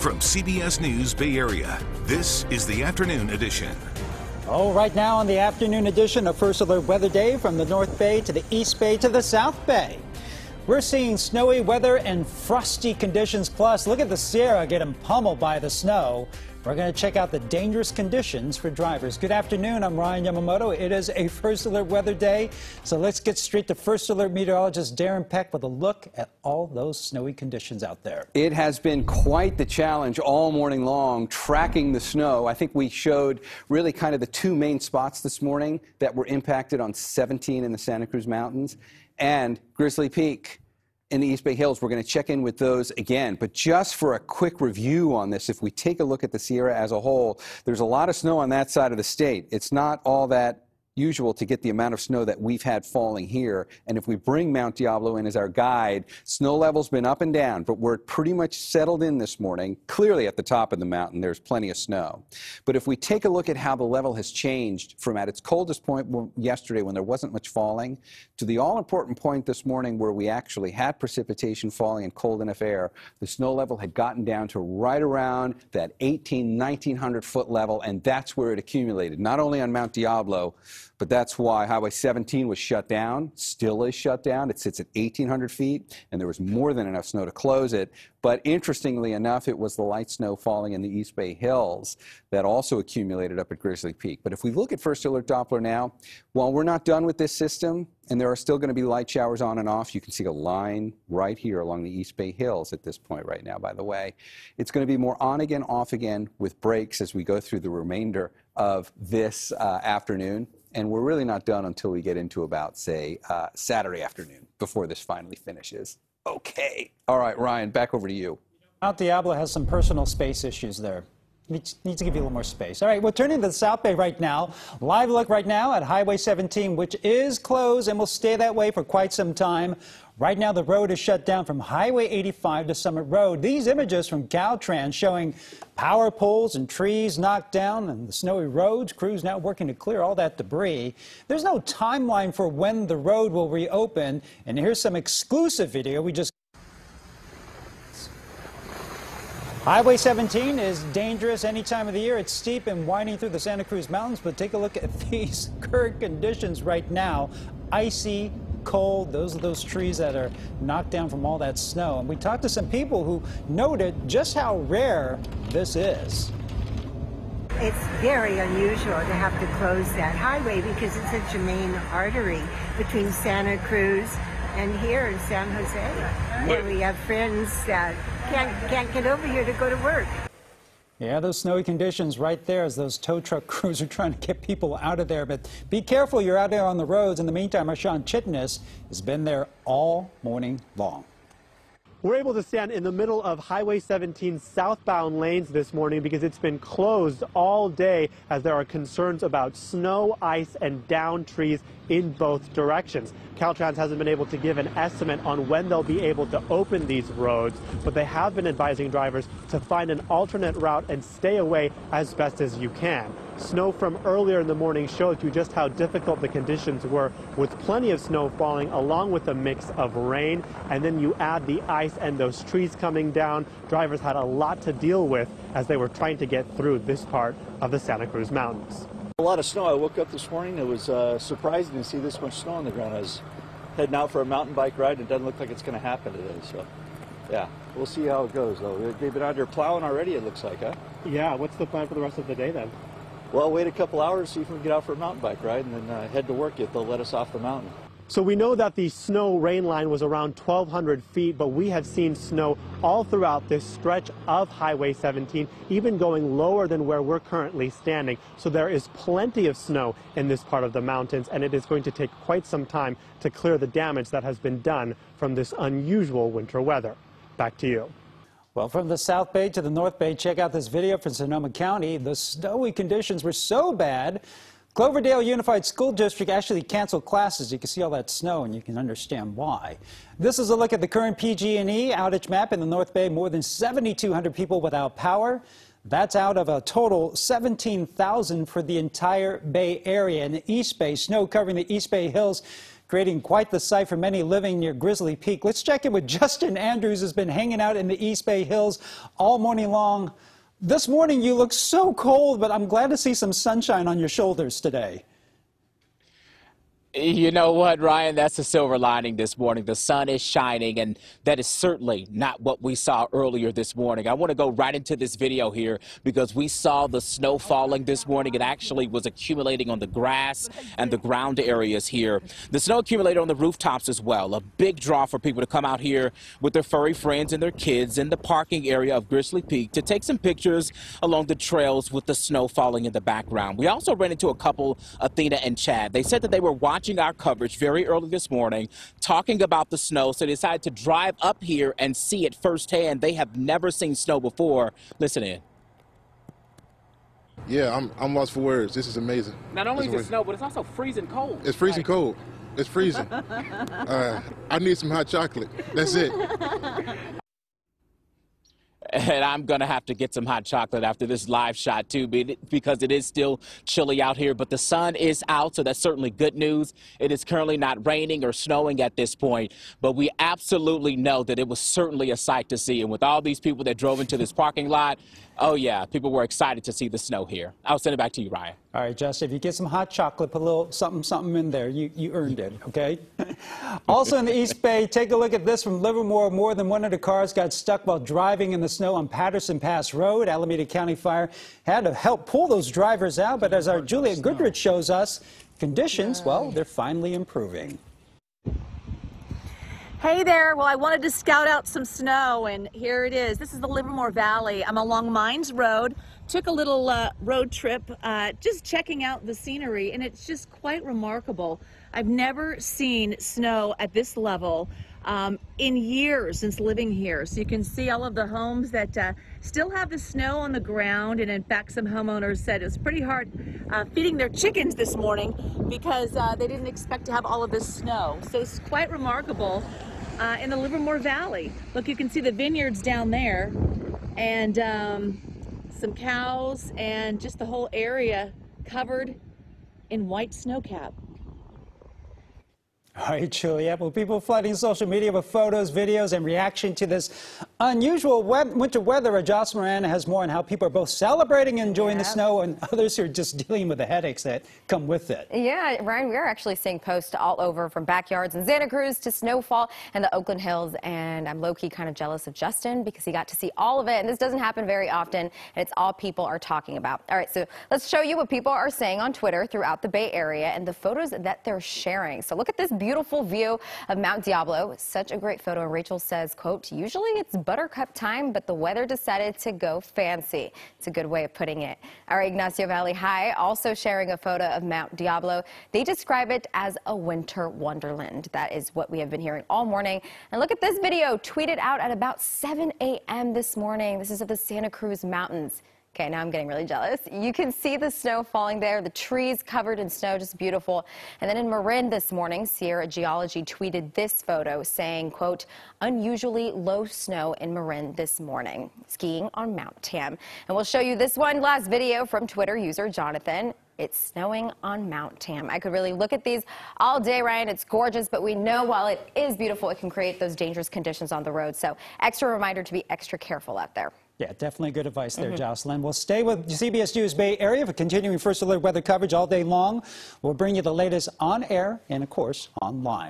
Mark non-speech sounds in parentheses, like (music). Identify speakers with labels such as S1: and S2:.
S1: From CBS News Bay Area, this is the afternoon edition.
S2: Oh, right now on the afternoon edition of First Alert Weather Day from the North Bay to the East Bay to the South Bay. We're seeing snowy weather and frosty conditions. Plus, look at the Sierra getting pummeled by the snow. We're going to check out the dangerous conditions for drivers. Good afternoon. I'm Ryan Yamamoto. It is a (laughs) First Alert weather day. So let's get straight to First Alert meteorologist Darren Peck with a look at all those snowy conditions out there.
S3: It has been quite the challenge all morning long tracking the snow. I think we showed really kind of the two main spots this morning that were impacted on 17 in the Santa Cruz Mountains and Grizzly Peak in the East Bay Hills. We're going to check in with those again. But just for a quick review on this, if we take a look at the Sierra as a whole, there's a lot of snow on that side of the state. It's not all that usual to get the amount of snow that we've had falling here. And if we bring Mount Diablo in as our guide, snow level's been up and down, but we're pretty much settled in this morning. Clearly at the top of the mountain, there's plenty of snow. But if we take a look at how the level has changed from at its coldest point yesterday when there wasn't much falling to the all-important point this morning where we actually had precipitation falling and cold enough air, the snow level had gotten down to right around that 18, 1900 foot level, and that's where it accumulated, not only on Mount Diablo, but that's why Highway 17 was shut down, still is shut down. It sits at 1,800 feet, and there was more than enough snow to close it. But interestingly enough, it was the light snow falling in the East Bay Hills that also accumulated up at Grizzly Peak. But if we look at First Alert Doppler now, while we're not done with this system, and there are still going to be light showers on and off, you can see a line right here along the East Bay Hills at this point right now, by the way. It's going to be more on again, off again with breaks as we go through the remainder of this uh, afternoon and we're really not done until we get into about, say, uh, Saturday afternoon before this finally finishes. Okay. All right, Ryan, back over to you.
S2: Mount Diablo has some personal space issues there. Needs, to give you a little more space. All right, we're turning to the South Bay right now. Live look right now at Highway 17, which is closed and will stay that way for quite some time. Right now, the road is shut down from Highway 85 to Summit Road. These images from Caltrans showing power poles and trees knocked down and the snowy roads. Crews now working to clear all that debris. There's no timeline for when the road will reopen. And here's some exclusive video we just Highway 17 is dangerous any time of the year. It's steep and winding through the Santa Cruz Mountains, but take a look at (laughs) these current conditions right now. Icy, cold. Those are those trees that are knocked down from all that snow. And we talked to some people who noted just how rare this is.
S4: It's very unusual to have to close that highway because it's such a main artery between Santa Cruz and here in San Jose. Where we have friends that can't, can't get over here to go to work.
S2: Yeah, those snowy conditions right there as those tow truck (laughs) crews are trying to get people out of there. But be careful, you're out there on the roads. In the meantime, Sean Chitnis has been there all morning long.
S5: We're able to stand in the middle of Highway 17 southbound lanes this morning because it's been closed all day as there are concerns about snow, ice, and down trees in both directions. Caltrans hasn't been able to give an estimate on when they'll be able to open these roads, but they have been advising drivers to find an alternate route and stay away as best as you can. Snow from earlier in the morning showed you just how difficult the conditions were with plenty of snow falling along with a mix of rain and then you add the ice and those trees coming down. Drivers had a lot to deal with as they were trying to get through this part of the Santa Cruz Mountains.
S6: A lot of snow. I woke up this morning. It was uh, surprising to see this much snow on the ground. I was heading out for a mountain bike ride, and it doesn't look like it's going to happen today. So, yeah, we'll see how it goes, though. They've been out there plowing already, it looks like, huh?
S5: Yeah, what's the plan for the rest of the day then?
S6: Well, wait a couple hours, see if we can get out for a mountain bike ride, and then uh, head to work if they'll let us off the mountain.
S5: So we know that the snow rain line was around 1,200 feet, but we have seen snow all throughout this stretch of Highway 17, even going lower than where we're currently standing. So there is plenty of snow in this part of the mountains, and it is going to take quite some time to clear the damage that has been done from this unusual winter weather. Back to you.
S2: Well, from the South Bay to the North Bay, check out this video from Sonoma County. The snowy conditions were so bad Cloverdale Unified School District actually canceled classes. You can see all that snow and you can understand why. This is a look at the current PG&E outage map in the North Bay. More than 7,200 people without power. That's out of a total 17,000 for the entire Bay Area. In the East Bay, snow covering the East Bay Hills creating quite the sight for many living near Grizzly Peak. Let's check in with Justin Andrews, who's been hanging out in the East Bay Hills all morning long. This morning you look so cold, but I'm glad to see some sunshine on your shoulders today.
S7: You know what, Ryan? That's the silver lining this morning. The sun is shining, and that is certainly not what we saw earlier this morning. I want to go right into this video here because we saw the snow falling this morning. It actually was accumulating on the grass and the ground areas here. The snow accumulated on the rooftops as well. A big draw for people to come out here with their furry friends and their kids in the parking area of Grizzly Peak to take some pictures along the trails with the snow falling in the background. We also ran into a couple, Athena and Chad. They said that they were watching watching our coverage very early this morning, talking about the snow, so they decided to drive up here and see it firsthand. They have never seen snow before. Listen in.
S8: Yeah, I'm, I'm lost for words. This is amazing.
S7: Not only is it snow, but it's also freezing cold.
S8: It's freezing cold. It's freezing. (laughs) uh, I need some hot chocolate. That's it. (laughs)
S7: and I'm going to have to get some hot chocolate after this live shot, too, because it is still chilly out here. But the sun is out, so that's certainly good news. It is currently not raining or snowing at this point, but we absolutely know that it was certainly a sight to see. And with all these people that drove into this parking lot, oh, yeah, people were excited to see the snow here. I'll send it back to you, Ryan.
S2: All right, Justin, if you get some hot chocolate, put a little something, something in there. You, you earned it, okay? (laughs) also in the East Bay, take a look at this from Livermore. More than 100 cars got stuck while driving in the snow on Patterson Pass Road. Alameda County Fire had to help pull those drivers out, but as our Juliet Goodrich shows us, conditions, well, they're finally improving.
S9: Hey there. Well, I wanted to scout out some snow, and here it is. This is the Livermore Valley. I'm along Mines Road. Took a little uh, road trip, uh, just checking out the scenery, and it's just quite remarkable. I've never seen snow at this level um, in years since living here. So you can see all of the homes that uh, still have the snow on the ground. And in fact, some homeowners said it was pretty hard uh, feeding their chickens this morning because uh, they didn't expect to have all of this snow. So it's quite remarkable uh, in the Livermore Valley. Look, you can see the vineyards down there and um, some cows and just the whole area covered in white snowcap.
S2: All right, Juliet. Well, people flooding social media with photos, videos, and reaction to this unusual winter weather. Uh, Joss Moran has more on how people are both celebrating and enjoying yeah. the snow and (laughs) others who are just dealing with the headaches that come with it.
S10: Yeah, Ryan, we are actually seeing posts all over from backyards in Santa Cruz to snowfall in the Oakland Hills. And I'm low-key kind of jealous of Justin because he got to see all of it. And this doesn't happen very often. And it's all people are talking about. All right, so let's show you what people are saying on Twitter throughout the Bay Area and the photos that they're sharing. So look at this beautiful view of Mount Diablo. Such a great photo. And Rachel says, quote, usually it's buttercup time, but the weather decided to go fancy. It's a good way of putting it. Our Ignacio Valley High also sharing a photo of Mount Diablo. They describe it as a winter wonderland. That is what we have been hearing all morning. And look at this video tweeted out at about 7 a.m. this morning. This is of the Santa Cruz Mountains. Okay, now I'm getting really jealous. You can see the snow falling there, the trees covered in snow, just beautiful. And then in Marin this morning, Sierra Geology tweeted this photo saying, quote, unusually low snow in Marin this morning, skiing on Mount Tam. And we'll show you this one last video from Twitter user Jonathan. It's snowing on Mount Tam. I could really look at these all day, Ryan. It's gorgeous, but we know while it is beautiful, it can create those dangerous conditions on the road. So extra reminder to be extra careful out there.
S2: Yeah, definitely good advice there, mm -hmm. Jocelyn. We'll stay with CBS News Bay Area for continuing First Alert weather coverage all day long. We'll bring you the latest on air and, of course, online.